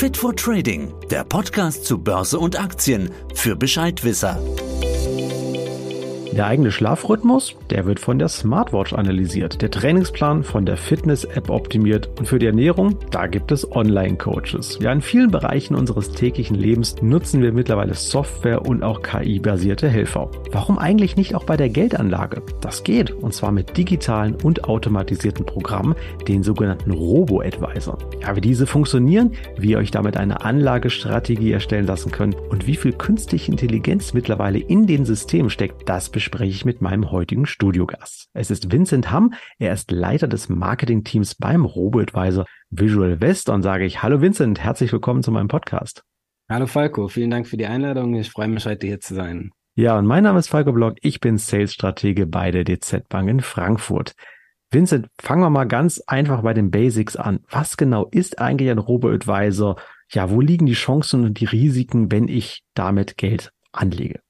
Fit for Trading, der Podcast zu Börse und Aktien für Bescheidwisser. Der eigene Schlafrhythmus, der wird von der Smartwatch analysiert, der Trainingsplan von der Fitness-App optimiert und für die Ernährung, da gibt es Online-Coaches. Ja, in vielen Bereichen unseres täglichen Lebens nutzen wir mittlerweile Software und auch KI-basierte Helfer. Warum eigentlich nicht auch bei der Geldanlage? Das geht, und zwar mit digitalen und automatisierten Programmen, den sogenannten Robo-Advisor. Ja, wie diese funktionieren, wie ihr euch damit eine Anlagestrategie erstellen lassen könnt und wie viel künstliche Intelligenz mittlerweile in den Systemen steckt, das bespreche ich mit meinem heutigen Studiogast. Es ist Vincent Hamm. Er ist Leiter des Marketingteams beim RoboAdvisor Visual West und sage ich, hallo Vincent, herzlich willkommen zu meinem Podcast. Hallo Falco, vielen Dank für die Einladung. Ich freue mich heute hier zu sein. Ja, und mein Name ist Falco Block. Ich bin Sales-Stratege bei der DZ Bank in Frankfurt. Vincent, fangen wir mal ganz einfach bei den Basics an. Was genau ist eigentlich ein Robo-Advisor? Ja, wo liegen die Chancen und die Risiken, wenn ich damit Geld anlege?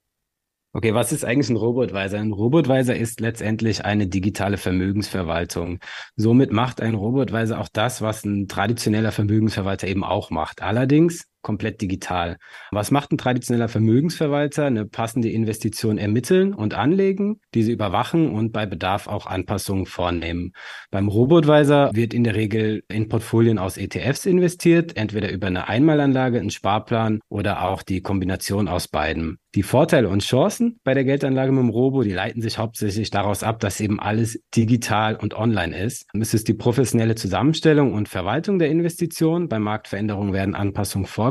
Okay, was ist eigentlich ein Robotweiser? Ein Robotweiser ist letztendlich eine digitale Vermögensverwaltung. Somit macht ein Robotweiser auch das, was ein traditioneller Vermögensverwalter eben auch macht. Allerdings komplett digital. Was macht ein traditioneller Vermögensverwalter? Eine passende Investition ermitteln und anlegen, diese überwachen und bei Bedarf auch Anpassungen vornehmen. Beim Robotweiser wird in der Regel in Portfolien aus ETFs investiert, entweder über eine Einmalanlage, einen Sparplan oder auch die Kombination aus beiden. Die Vorteile und Chancen bei der Geldanlage mit dem Robo, die leiten sich hauptsächlich daraus ab, dass eben alles digital und online ist. Es ist die professionelle Zusammenstellung und Verwaltung der Investition. Bei Marktveränderungen werden Anpassungen vorgenommen.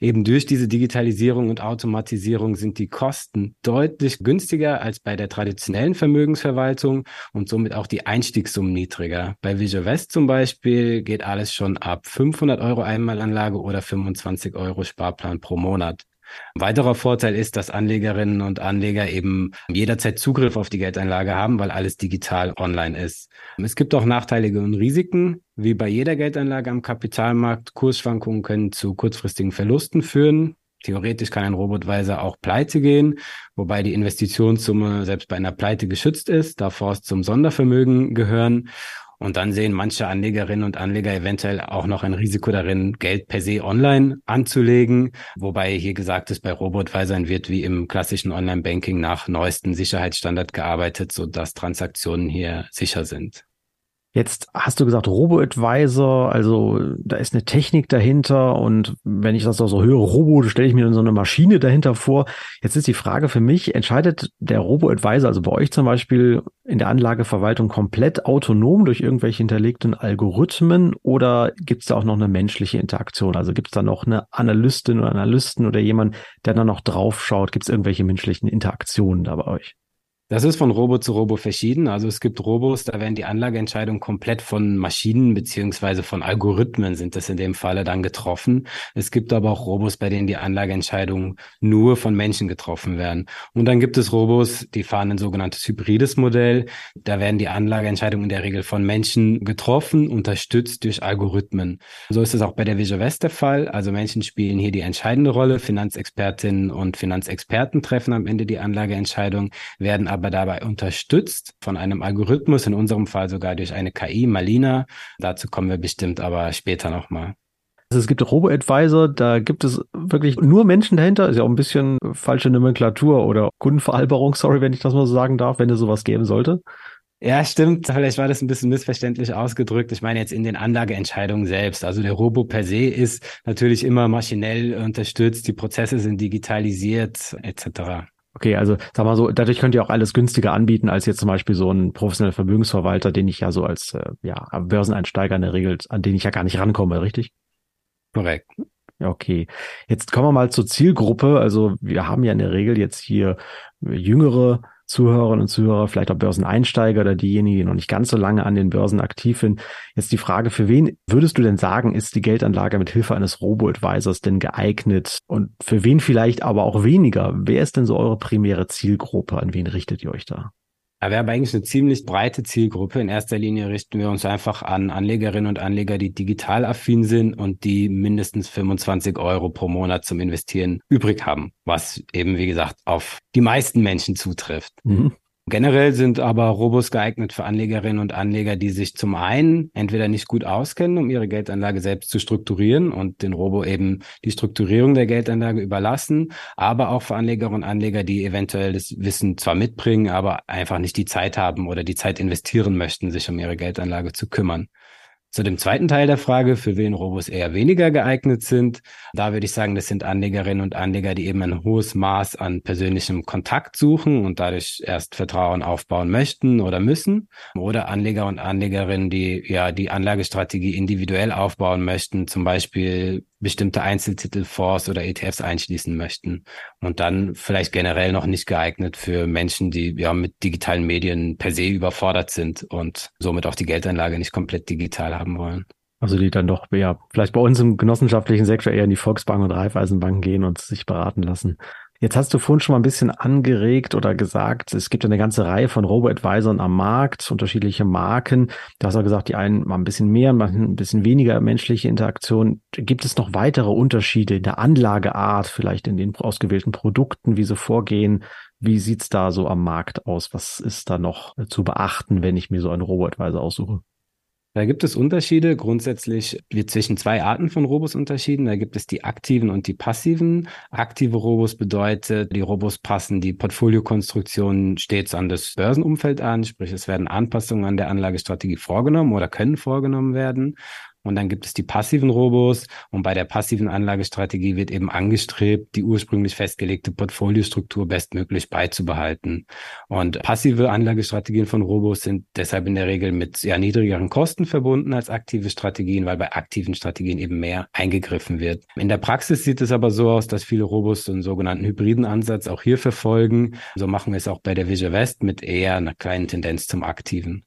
Eben durch diese Digitalisierung und Automatisierung sind die Kosten deutlich günstiger als bei der traditionellen Vermögensverwaltung und somit auch die Einstiegssummen niedriger. Bei Visual West zum Beispiel geht alles schon ab 500 Euro Einmalanlage oder 25 Euro Sparplan pro Monat. Ein weiterer Vorteil ist, dass Anlegerinnen und Anleger eben jederzeit Zugriff auf die Geldanlage haben, weil alles digital online ist. Es gibt auch Nachteilige und Risiken. Wie bei jeder Geldanlage am Kapitalmarkt, Kursschwankungen können zu kurzfristigen Verlusten führen. Theoretisch kann ein Robotweiser auch pleite gehen, wobei die Investitionssumme selbst bei einer Pleite geschützt ist, da Fonds zum Sondervermögen gehören. Und dann sehen manche Anlegerinnen und Anleger eventuell auch noch ein Risiko darin, Geld per se online anzulegen. Wobei hier gesagt ist, bei Robotweisern wird wie im klassischen Online-Banking nach neuesten Sicherheitsstandard gearbeitet, sodass Transaktionen hier sicher sind. Jetzt hast du gesagt Robo-Advisor, also da ist eine Technik dahinter und wenn ich das auch so höre, Robo, stelle ich mir so eine Maschine dahinter vor. Jetzt ist die Frage für mich, entscheidet der Robo-Advisor, also bei euch zum Beispiel in der Anlageverwaltung komplett autonom durch irgendwelche hinterlegten Algorithmen oder gibt es da auch noch eine menschliche Interaktion? Also gibt es da noch eine Analystin oder Analysten oder jemand, der da noch drauf schaut? Gibt es irgendwelche menschlichen Interaktionen da bei euch? Das ist von Robo zu Robo verschieden. Also es gibt Robos, da werden die Anlageentscheidungen komplett von Maschinen beziehungsweise von Algorithmen sind das in dem Falle dann getroffen. Es gibt aber auch Robos, bei denen die Anlageentscheidungen nur von Menschen getroffen werden. Und dann gibt es Robos, die fahren ein sogenanntes hybrides Modell. Da werden die Anlageentscheidungen in der Regel von Menschen getroffen, unterstützt durch Algorithmen. So ist es auch bei der Visual West der Fall. Also Menschen spielen hier die entscheidende Rolle. Finanzexpertinnen und Finanzexperten treffen am Ende die Anlageentscheidung, werden aber dabei unterstützt von einem Algorithmus, in unserem Fall sogar durch eine KI, Malina. Dazu kommen wir bestimmt aber später nochmal. Also es gibt Robo-Advisor, da gibt es wirklich nur Menschen dahinter. Ist ja auch ein bisschen falsche Nomenklatur oder Kundenveralberung, sorry, wenn ich das mal so sagen darf, wenn es sowas geben sollte. Ja, stimmt. Vielleicht war das ein bisschen missverständlich ausgedrückt. Ich meine jetzt in den Anlageentscheidungen selbst. Also der Robo per se ist natürlich immer maschinell unterstützt, die Prozesse sind digitalisiert etc. Okay, also sag mal so, dadurch könnt ihr auch alles günstiger anbieten als jetzt zum Beispiel so ein professioneller Vermögensverwalter, den ich ja so als äh, ja, Börseneinsteiger in der Regel, an den ich ja gar nicht rankomme, richtig? Korrekt. Okay, jetzt kommen wir mal zur Zielgruppe. Also wir haben ja in der Regel jetzt hier jüngere Zuhörerinnen und Zuhörer, vielleicht auch Börseneinsteiger oder diejenigen, die noch nicht ganz so lange an den Börsen aktiv sind. Jetzt die Frage, für wen würdest du denn sagen, ist die Geldanlage mit Hilfe eines Robo-Advisors denn geeignet? Und für wen vielleicht aber auch weniger? Wer ist denn so eure primäre Zielgruppe? An wen richtet ihr euch da? Ja, wir haben eigentlich eine ziemlich breite Zielgruppe. In erster Linie richten wir uns einfach an Anlegerinnen und Anleger, die digital affin sind und die mindestens 25 Euro pro Monat zum Investieren übrig haben, was eben, wie gesagt, auf die meisten Menschen zutrifft. Mhm. Generell sind aber Robos geeignet für Anlegerinnen und Anleger, die sich zum einen entweder nicht gut auskennen, um ihre Geldanlage selbst zu strukturieren und den Robo eben die Strukturierung der Geldanlage überlassen, aber auch für Anlegerinnen und Anleger, die eventuell das Wissen zwar mitbringen, aber einfach nicht die Zeit haben oder die Zeit investieren möchten, sich um ihre Geldanlage zu kümmern. Zu dem zweiten Teil der Frage, für wen Robos eher weniger geeignet sind, da würde ich sagen, das sind Anlegerinnen und Anleger, die eben ein hohes Maß an persönlichem Kontakt suchen und dadurch erst Vertrauen aufbauen möchten oder müssen. Oder Anleger und Anlegerinnen, die ja die Anlagestrategie individuell aufbauen möchten, zum Beispiel bestimmte Einzeltitelfonds oder ETFs einschließen möchten. Und dann vielleicht generell noch nicht geeignet für Menschen, die ja mit digitalen Medien per se überfordert sind und somit auch die Geldanlage nicht komplett digital haben wollen. Also die dann doch ja vielleicht bei uns im genossenschaftlichen Sektor eher in die Volksbank und Raiffeisenbank gehen und sich beraten lassen. Jetzt hast du vorhin schon mal ein bisschen angeregt oder gesagt, es gibt eine ganze Reihe von Robo-Advisoren am Markt, unterschiedliche Marken. Du hast auch gesagt, die einen mal ein bisschen mehr, mal ein bisschen weniger menschliche Interaktion. Gibt es noch weitere Unterschiede in der Anlageart, vielleicht in den ausgewählten Produkten, wie sie vorgehen? Wie sieht's da so am Markt aus? Was ist da noch zu beachten, wenn ich mir so einen Robo-Advisor aussuche? Da gibt es Unterschiede. Grundsätzlich wird zwischen zwei Arten von Robos unterschieden. Da gibt es die aktiven und die passiven. Aktive Robos bedeutet, die Robos passen die Portfoliokonstruktion stets an das Börsenumfeld an, sprich es werden Anpassungen an der Anlagestrategie vorgenommen oder können vorgenommen werden. Und dann gibt es die passiven Robos. Und bei der passiven Anlagestrategie wird eben angestrebt, die ursprünglich festgelegte Portfoliostruktur bestmöglich beizubehalten. Und passive Anlagestrategien von Robos sind deshalb in der Regel mit sehr niedrigeren Kosten verbunden als aktive Strategien, weil bei aktiven Strategien eben mehr eingegriffen wird. In der Praxis sieht es aber so aus, dass viele Robos einen sogenannten hybriden Ansatz auch hier verfolgen. So machen wir es auch bei der Visual West mit eher einer kleinen Tendenz zum aktiven.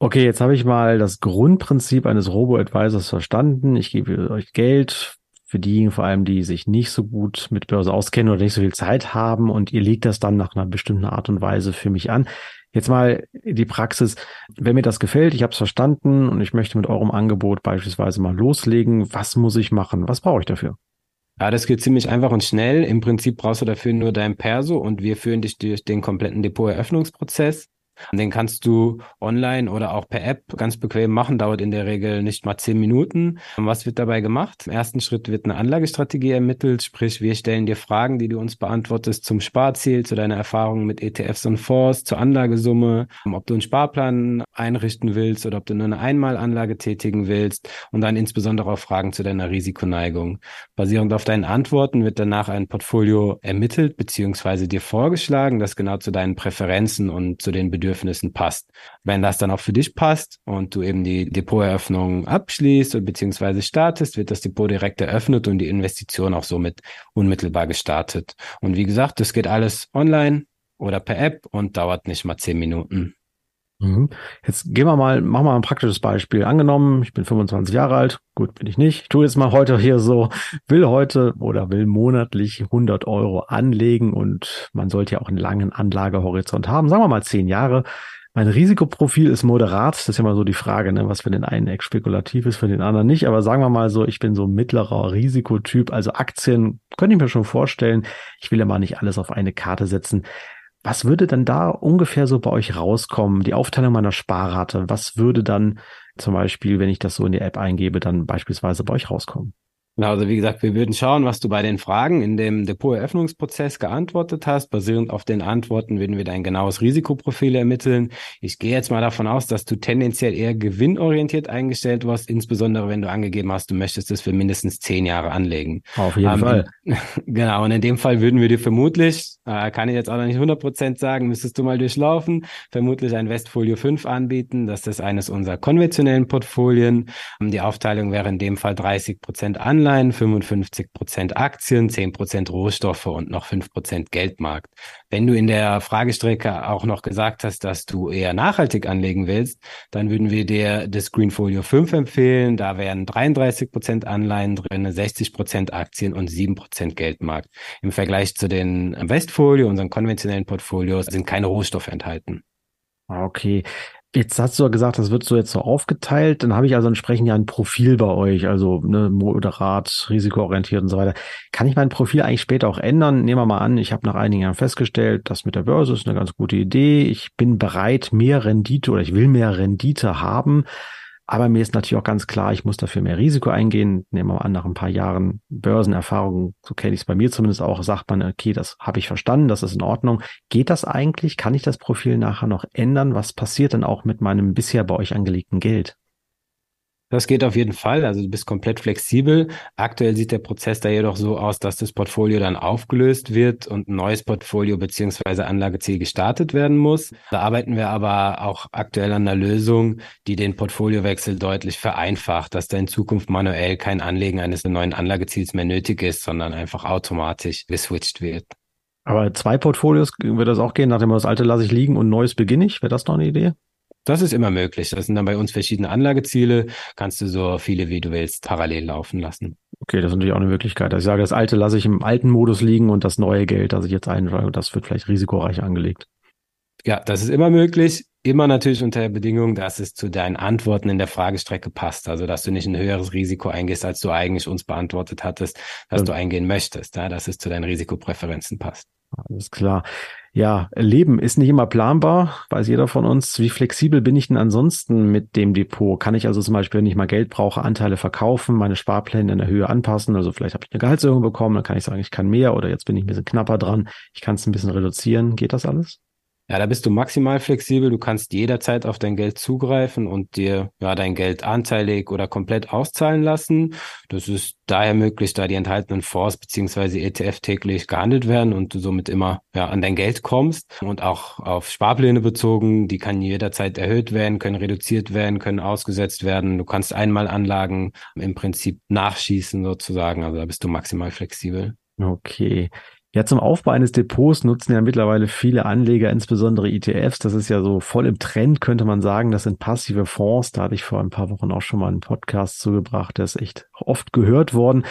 Okay, jetzt habe ich mal das Grundprinzip eines Robo-Advisors verstanden. Ich gebe euch Geld für diejenigen vor allem, die sich nicht so gut mit Börse auskennen oder nicht so viel Zeit haben und ihr legt das dann nach einer bestimmten Art und Weise für mich an. Jetzt mal die Praxis. Wenn mir das gefällt, ich habe es verstanden und ich möchte mit eurem Angebot beispielsweise mal loslegen, was muss ich machen? Was brauche ich dafür? Ja, das geht ziemlich einfach und schnell. Im Prinzip brauchst du dafür nur dein Perso und wir führen dich durch den kompletten Depoteröffnungsprozess. Den kannst du online oder auch per App ganz bequem machen, dauert in der Regel nicht mal zehn Minuten. Was wird dabei gemacht? Im ersten Schritt wird eine Anlagestrategie ermittelt, sprich wir stellen dir Fragen, die du uns beantwortest zum Sparziel, zu deiner Erfahrung mit ETFs und Fonds, zur Anlagesumme, ob du einen Sparplan einrichten willst oder ob du nur eine Einmalanlage tätigen willst und dann insbesondere auch Fragen zu deiner Risikoneigung. Basierend auf deinen Antworten wird danach ein Portfolio ermittelt beziehungsweise dir vorgeschlagen, das genau zu deinen Präferenzen und zu den Bedürfnissen Bedürfnissen passt. Wenn das dann auch für dich passt und du eben die Depoteröffnung abschließt beziehungsweise startest, wird das Depot direkt eröffnet und die Investition auch somit unmittelbar gestartet. Und wie gesagt, das geht alles online oder per App und dauert nicht mal zehn Minuten. Mhm. Jetzt gehen wir mal, machen wir mal ein praktisches Beispiel. Angenommen, ich bin 25 Jahre alt, gut bin ich nicht. Ich tue jetzt mal heute hier so, will heute oder will monatlich 100 Euro anlegen und man sollte ja auch einen langen Anlagehorizont haben. Sagen wir mal 10 Jahre. Mein Risikoprofil ist moderat. Das ist ja mal so die Frage, ne, was für den einen ex spekulativ ist, für den anderen nicht. Aber sagen wir mal so, ich bin so mittlerer Risikotyp. Also Aktien könnte ich mir schon vorstellen. Ich will ja mal nicht alles auf eine Karte setzen. Was würde denn da ungefähr so bei euch rauskommen? Die Aufteilung meiner Sparrate. Was würde dann zum Beispiel, wenn ich das so in die App eingebe, dann beispielsweise bei euch rauskommen? Genau, also wie gesagt, wir würden schauen, was du bei den Fragen in dem Depoteröffnungsprozess geantwortet hast. Basierend auf den Antworten würden wir dein genaues Risikoprofil ermitteln. Ich gehe jetzt mal davon aus, dass du tendenziell eher gewinnorientiert eingestellt warst, insbesondere wenn du angegeben hast, du möchtest es für mindestens zehn Jahre anlegen. Auf jeden ähm, Fall. Genau, und in dem Fall würden wir dir vermutlich, äh, kann ich jetzt auch noch nicht 100 Prozent sagen, müsstest du mal durchlaufen, vermutlich ein Westfolio 5 anbieten. Das ist eines unserer konventionellen Portfolien. Die Aufteilung wäre in dem Fall 30 Prozent Anlage Anleihen, 55 Prozent Aktien, 10 Prozent Rohstoffe und noch 5 Prozent Geldmarkt. Wenn du in der Fragestrecke auch noch gesagt hast, dass du eher nachhaltig anlegen willst, dann würden wir dir das Greenfolio 5 empfehlen. Da wären 33 Prozent Anleihen drin, 60 Prozent Aktien und 7 Prozent Geldmarkt. Im Vergleich zu den Westfolio, unseren konventionellen Portfolios, sind keine Rohstoffe enthalten. Okay. Jetzt hast du ja gesagt, das wird so jetzt so aufgeteilt. Dann habe ich also entsprechend ja ein Profil bei euch, also ne, moderat, risikoorientiert und so weiter. Kann ich mein Profil eigentlich später auch ändern? Nehmen wir mal an, ich habe nach einigen Jahren festgestellt, das mit der Börse ist eine ganz gute Idee. Ich bin bereit, mehr Rendite oder ich will mehr Rendite haben. Aber mir ist natürlich auch ganz klar, ich muss dafür mehr Risiko eingehen. Nehmen wir mal an, nach ein paar Jahren Börsenerfahrung, so kenne ich es bei mir zumindest auch, sagt man, okay, das habe ich verstanden, das ist in Ordnung. Geht das eigentlich? Kann ich das Profil nachher noch ändern? Was passiert denn auch mit meinem bisher bei euch angelegten Geld? Das geht auf jeden Fall. Also du bist komplett flexibel. Aktuell sieht der Prozess da jedoch so aus, dass das Portfolio dann aufgelöst wird und ein neues Portfolio beziehungsweise Anlageziel gestartet werden muss. Da arbeiten wir aber auch aktuell an einer Lösung, die den Portfoliowechsel deutlich vereinfacht, dass da in Zukunft manuell kein Anlegen eines neuen Anlageziels mehr nötig ist, sondern einfach automatisch geswitcht wird. Aber zwei Portfolios wird das auch gehen, nachdem das alte lasse ich liegen und neues beginne ich? Wäre das noch eine Idee? Das ist immer möglich. Das sind dann bei uns verschiedene Anlageziele. Kannst du so viele, wie du willst, parallel laufen lassen. Okay, das ist natürlich auch eine Möglichkeit. Also ich sage, das alte lasse ich im alten Modus liegen und das neue Geld, das ich jetzt eintrage, das wird vielleicht risikoreich angelegt. Ja, das ist immer möglich. Immer natürlich unter der Bedingung, dass es zu deinen Antworten in der Fragestrecke passt. Also, dass du nicht ein höheres Risiko eingehst, als du eigentlich uns beantwortet hattest, dass ja. du eingehen möchtest, ja, dass es zu deinen Risikopräferenzen passt. Alles klar. Ja, Leben ist nicht immer planbar, weiß jeder von uns. Wie flexibel bin ich denn ansonsten mit dem Depot? Kann ich also zum Beispiel, wenn ich mal Geld brauche, Anteile verkaufen, meine Sparpläne in der Höhe anpassen? Also vielleicht habe ich eine Gehaltserhöhung bekommen, dann kann ich sagen, ich kann mehr oder jetzt bin ich ein bisschen knapper dran. Ich kann es ein bisschen reduzieren. Geht das alles? Ja, da bist du maximal flexibel. Du kannst jederzeit auf dein Geld zugreifen und dir ja dein Geld anteilig oder komplett auszahlen lassen. Das ist daher möglich, da die enthaltenen Fonds beziehungsweise ETF täglich gehandelt werden und du somit immer ja an dein Geld kommst und auch auf Sparpläne bezogen. Die kann jederzeit erhöht werden, können reduziert werden, können ausgesetzt werden. Du kannst einmal Anlagen im Prinzip nachschießen sozusagen. Also da bist du maximal flexibel. Okay. Ja, zum Aufbau eines Depots nutzen ja mittlerweile viele Anleger, insbesondere ETFs. Das ist ja so voll im Trend, könnte man sagen. Das sind passive Fonds. Da hatte ich vor ein paar Wochen auch schon mal einen Podcast zugebracht. Der ist echt oft gehört worden.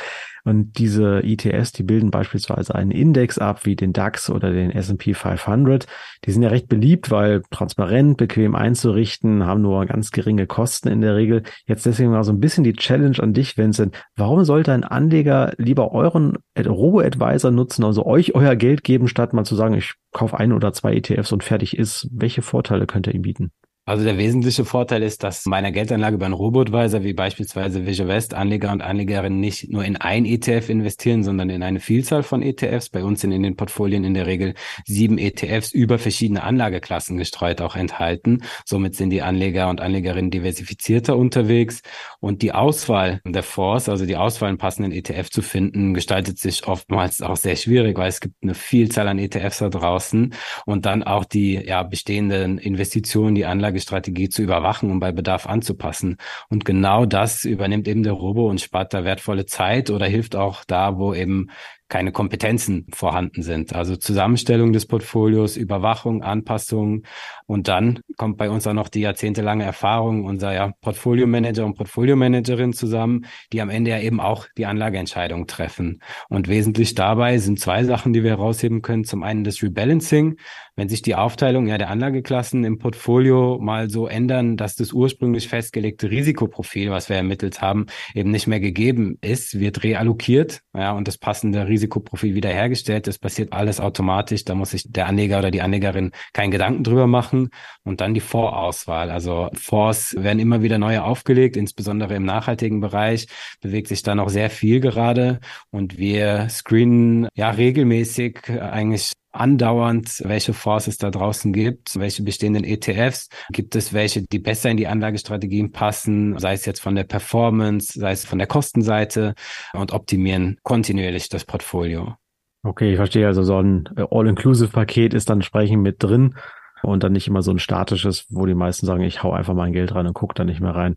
Und diese ETFs, die bilden beispielsweise einen Index ab, wie den DAX oder den S&P 500. Die sind ja recht beliebt, weil transparent, bequem einzurichten, haben nur ganz geringe Kosten in der Regel. Jetzt deswegen mal so ein bisschen die Challenge an dich, Vincent. Warum sollte ein Anleger lieber euren Robo-Advisor nutzen, also euch euer Geld geben, statt mal zu sagen, ich kaufe ein oder zwei ETFs und fertig ist? Welche Vorteile könnt ihr ihm bieten? Also der wesentliche Vorteil ist, dass bei einer Geldanlage über einen Robotweiser wie beispielsweise Vision West Anleger und Anlegerinnen nicht nur in ein ETF investieren, sondern in eine Vielzahl von ETFs. Bei uns sind in den Portfolien in der Regel sieben ETFs über verschiedene Anlageklassen gestreut auch enthalten. Somit sind die Anleger und Anlegerinnen diversifizierter unterwegs und die Auswahl der Fonds, also die Auswahl einen passenden ETF zu finden, gestaltet sich oftmals auch sehr schwierig, weil es gibt eine Vielzahl an ETFs da draußen und dann auch die ja bestehenden Investitionen, die Anlage Anlagestrategie zu überwachen und bei Bedarf anzupassen. Und genau das übernimmt eben der Robo und spart da wertvolle Zeit oder hilft auch da, wo eben keine Kompetenzen vorhanden sind. Also Zusammenstellung des Portfolios, Überwachung, Anpassung und dann kommt bei uns auch noch die jahrzehntelange Erfahrung unserer ja, Portfolio-Manager und Portfolio-Managerin zusammen, die am Ende ja eben auch die Anlageentscheidung treffen. Und wesentlich dabei sind zwei Sachen, die wir herausheben können. Zum einen das Rebalancing, wenn sich die Aufteilung ja der Anlageklassen im Portfolio mal so ändern, dass das ursprünglich festgelegte Risikoprofil, was wir ermittelt haben, eben nicht mehr gegeben ist, wird reallokiert, ja, und das passende Risikoprofil wiederhergestellt. Das passiert alles automatisch. Da muss sich der Anleger oder die Anlegerin keinen Gedanken drüber machen. Und dann die Vorauswahl. Also Fonds werden immer wieder neue aufgelegt, insbesondere im nachhaltigen Bereich bewegt sich da noch sehr viel gerade. Und wir screenen ja regelmäßig eigentlich andauernd, welche Fonds es da draußen gibt, welche bestehenden ETFs. Gibt es welche, die besser in die Anlagestrategien passen, sei es jetzt von der Performance, sei es von der Kostenseite und optimieren kontinuierlich das Portfolio. Okay, ich verstehe. Also so ein All-Inclusive-Paket ist dann entsprechend mit drin und dann nicht immer so ein statisches, wo die meisten sagen, ich hau einfach mein Geld rein und gucke da nicht mehr rein.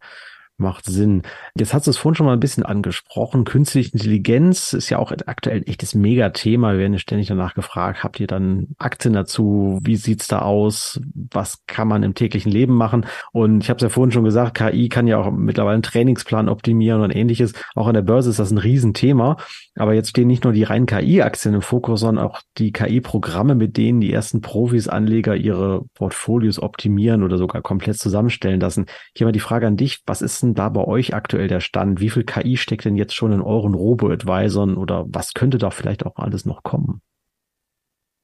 Macht Sinn. Jetzt hast du es vorhin schon mal ein bisschen angesprochen. Künstliche Intelligenz ist ja auch aktuell ein echtes Megathema. Wir werden ständig danach gefragt, habt ihr dann Aktien dazu? Wie sieht's da aus? Was kann man im täglichen Leben machen? Und ich habe es ja vorhin schon gesagt, KI kann ja auch mittlerweile einen Trainingsplan optimieren und ähnliches. Auch an der Börse ist das ein Riesenthema. Aber jetzt stehen nicht nur die reinen KI-Aktien im Fokus, sondern auch die KI-Programme, mit denen die ersten Profis, Anleger ihre Portfolios optimieren oder sogar komplett zusammenstellen lassen. Hier mal die Frage an dich. Was ist denn da bei euch aktuell der Stand? Wie viel KI steckt denn jetzt schon in euren Robo-Advisoren oder was könnte da vielleicht auch alles noch kommen?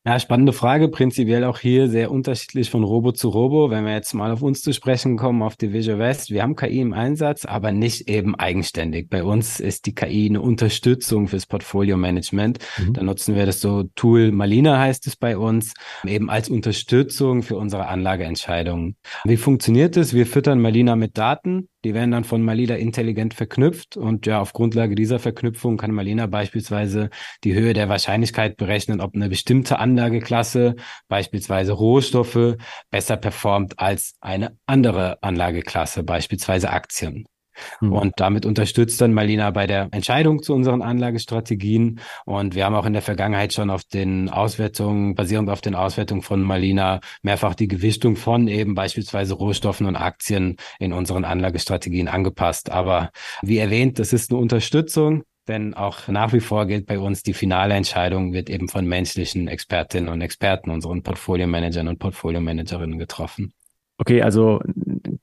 Ja, spannende Frage. Prinzipiell auch hier sehr unterschiedlich von Robo zu Robo. Wenn wir jetzt mal auf uns zu sprechen kommen, auf die Visual West. Wir haben KI im Einsatz, aber nicht eben eigenständig. Bei uns ist die KI eine Unterstützung fürs Portfolio-Management. Mhm. Da nutzen wir das so Tool Malina heißt es bei uns, eben als Unterstützung für unsere Anlageentscheidungen. Wie funktioniert es? Wir füttern Malina mit Daten. Die werden dann von Malina intelligent verknüpft und ja, auf Grundlage dieser Verknüpfung kann Malina beispielsweise die Höhe der Wahrscheinlichkeit berechnen, ob eine bestimmte Anlageklasse, beispielsweise Rohstoffe, besser performt als eine andere Anlageklasse, beispielsweise Aktien. Mhm. Und damit unterstützt dann Malina bei der Entscheidung zu unseren Anlagestrategien. Und wir haben auch in der Vergangenheit schon auf den Auswertungen, basierend auf den Auswertungen von Malina, mehrfach die Gewichtung von eben beispielsweise Rohstoffen und Aktien in unseren Anlagestrategien angepasst. Aber wie erwähnt, das ist eine Unterstützung. Denn auch nach wie vor gilt bei uns, die finale Entscheidung wird eben von menschlichen Expertinnen und Experten, unseren Portfolio-Managern und Portfolio-Managerinnen getroffen. Okay, also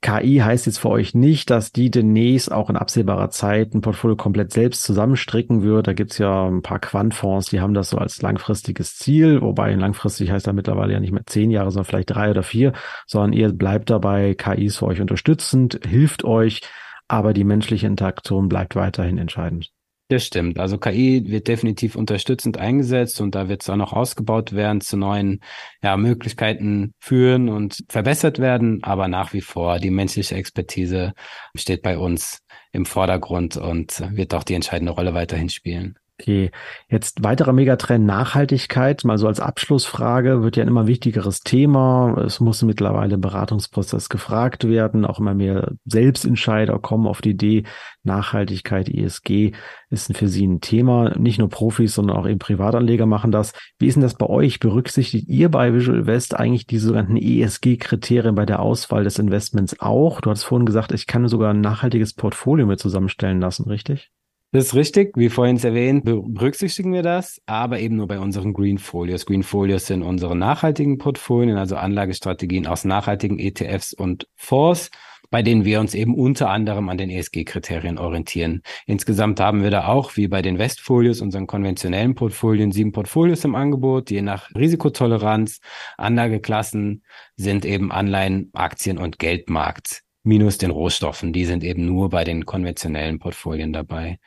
KI heißt jetzt für euch nicht, dass die demnächst auch in absehbarer Zeit ein Portfolio komplett selbst zusammenstricken wird. Da gibt's ja ein paar Quantfonds, die haben das so als langfristiges Ziel, wobei langfristig heißt da mittlerweile ja nicht mehr zehn Jahre, sondern vielleicht drei oder vier, sondern ihr bleibt dabei, KI ist für euch unterstützend, hilft euch, aber die menschliche Interaktion bleibt weiterhin entscheidend. Das stimmt. Also KI wird definitiv unterstützend eingesetzt und da wird es auch noch ausgebaut werden, zu neuen ja, Möglichkeiten führen und verbessert werden. Aber nach wie vor die menschliche Expertise steht bei uns im Vordergrund und wird auch die entscheidende Rolle weiterhin spielen. Okay, jetzt weiterer Megatrend Nachhaltigkeit, mal so als Abschlussfrage, wird ja ein immer wichtigeres Thema. Es muss mittlerweile im Beratungsprozess gefragt werden. Auch immer mehr Selbstentscheider kommen auf die Idee, Nachhaltigkeit, ESG ist für sie ein Thema. Nicht nur Profis, sondern auch eben Privatanleger machen das. Wie ist denn das bei euch? Berücksichtigt ihr bei Visual West eigentlich die sogenannten ESG-Kriterien bei der Auswahl des Investments auch? Du hast vorhin gesagt, ich kann sogar ein nachhaltiges Portfolio mit zusammenstellen lassen, richtig? Das ist richtig, wie vorhin erwähnt, berücksichtigen wir das, aber eben nur bei unseren Green Folios. Green Folios sind unsere nachhaltigen Portfolien, also Anlagestrategien aus nachhaltigen ETFs und Fonds, bei denen wir uns eben unter anderem an den ESG-Kriterien orientieren. Insgesamt haben wir da auch, wie bei den Westfolios, unseren konventionellen Portfolien, sieben Portfolios im Angebot, je nach Risikotoleranz. Anlageklassen sind eben Anleihen, Aktien und Geldmarkt minus den Rohstoffen. Die sind eben nur bei den konventionellen Portfolien dabei.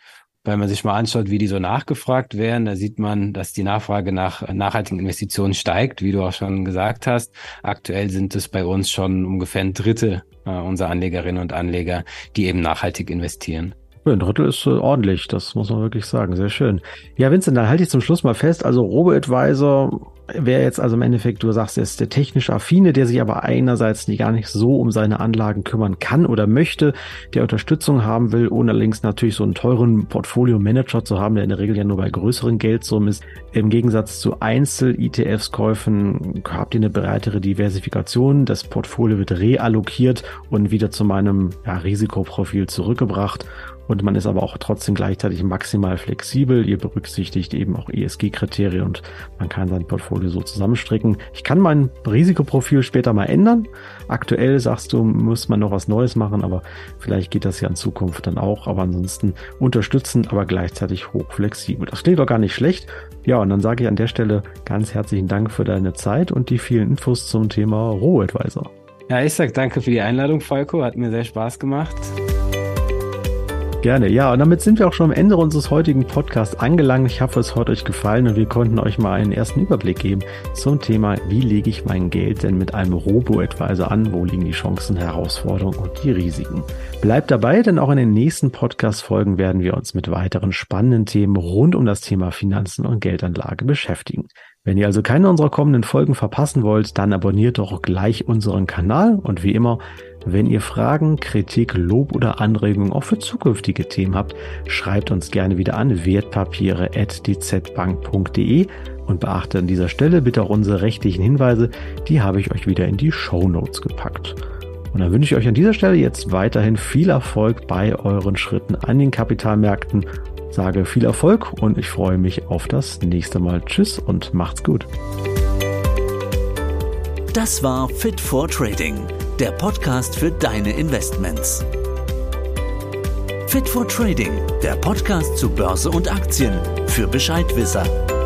Wenn man sich mal anschaut, wie die so nachgefragt werden, da sieht man, dass die Nachfrage nach nachhaltigen Investitionen steigt, wie du auch schon gesagt hast. Aktuell sind es bei uns schon ungefähr ein Drittel äh, unserer Anlegerinnen und Anleger, die eben nachhaltig investieren. Ein Drittel ist äh, ordentlich, das muss man wirklich sagen. Sehr schön. Ja, Vincent, dann halte ich zum Schluss mal fest. Also Robo-Advisor Wer jetzt also im Endeffekt, du sagst, er ist der technisch affine, der sich aber einerseits gar nicht so um seine Anlagen kümmern kann oder möchte, der Unterstützung haben will, ohne allerdings natürlich so einen teuren Portfolio-Manager zu haben, der in der Regel ja nur bei größeren Geldsummen ist. Im Gegensatz zu Einzel-ETFs-Käufen habt ihr eine breitere Diversifikation. Das Portfolio wird reallokiert und wieder zu meinem ja, Risikoprofil zurückgebracht und man ist aber auch trotzdem gleichzeitig maximal flexibel. Ihr berücksichtigt eben auch ESG-Kriterien und man kann sein Portfolio so zusammenstricken. Ich kann mein Risikoprofil später mal ändern. Aktuell sagst du, muss man noch was Neues machen, aber vielleicht geht das ja in Zukunft dann auch. Aber ansonsten unterstützen, aber gleichzeitig hochflexibel. Das klingt doch gar nicht schlecht. Ja, und dann sage ich an der Stelle ganz herzlichen Dank für deine Zeit und die vielen Infos zum Thema Rohadvisor. Ja, ich sag danke für die Einladung, Falco. Hat mir sehr Spaß gemacht. Gerne, ja. Und damit sind wir auch schon am Ende unseres heutigen Podcasts angelangt. Ich hoffe, es hat euch gefallen und wir konnten euch mal einen ersten Überblick geben zum Thema, wie lege ich mein Geld denn mit einem Robo-Advisor an? Wo liegen die Chancen, Herausforderungen und die Risiken? Bleibt dabei, denn auch in den nächsten Podcast-Folgen werden wir uns mit weiteren spannenden Themen rund um das Thema Finanzen und Geldanlage beschäftigen. Wenn ihr also keine unserer kommenden Folgen verpassen wollt, dann abonniert doch gleich unseren Kanal und wie immer Wenn ihr Fragen, Kritik, Lob oder Anregungen auch für zukünftige Themen habt, schreibt uns gerne wieder an wertpapiere.dzbank.de und beachtet an dieser Stelle bitte auch unsere rechtlichen Hinweise, die habe ich euch wieder in die Show Notes gepackt. Und dann wünsche ich euch an dieser Stelle jetzt weiterhin viel Erfolg bei euren Schritten an den Kapitalmärkten. Sage viel Erfolg und ich freue mich auf das nächste Mal. Tschüss und macht's gut. Das war Fit for Trading, der Podcast für deine Investments. Fit for Trading, der Podcast zu Börse und Aktien für Bescheidwisser.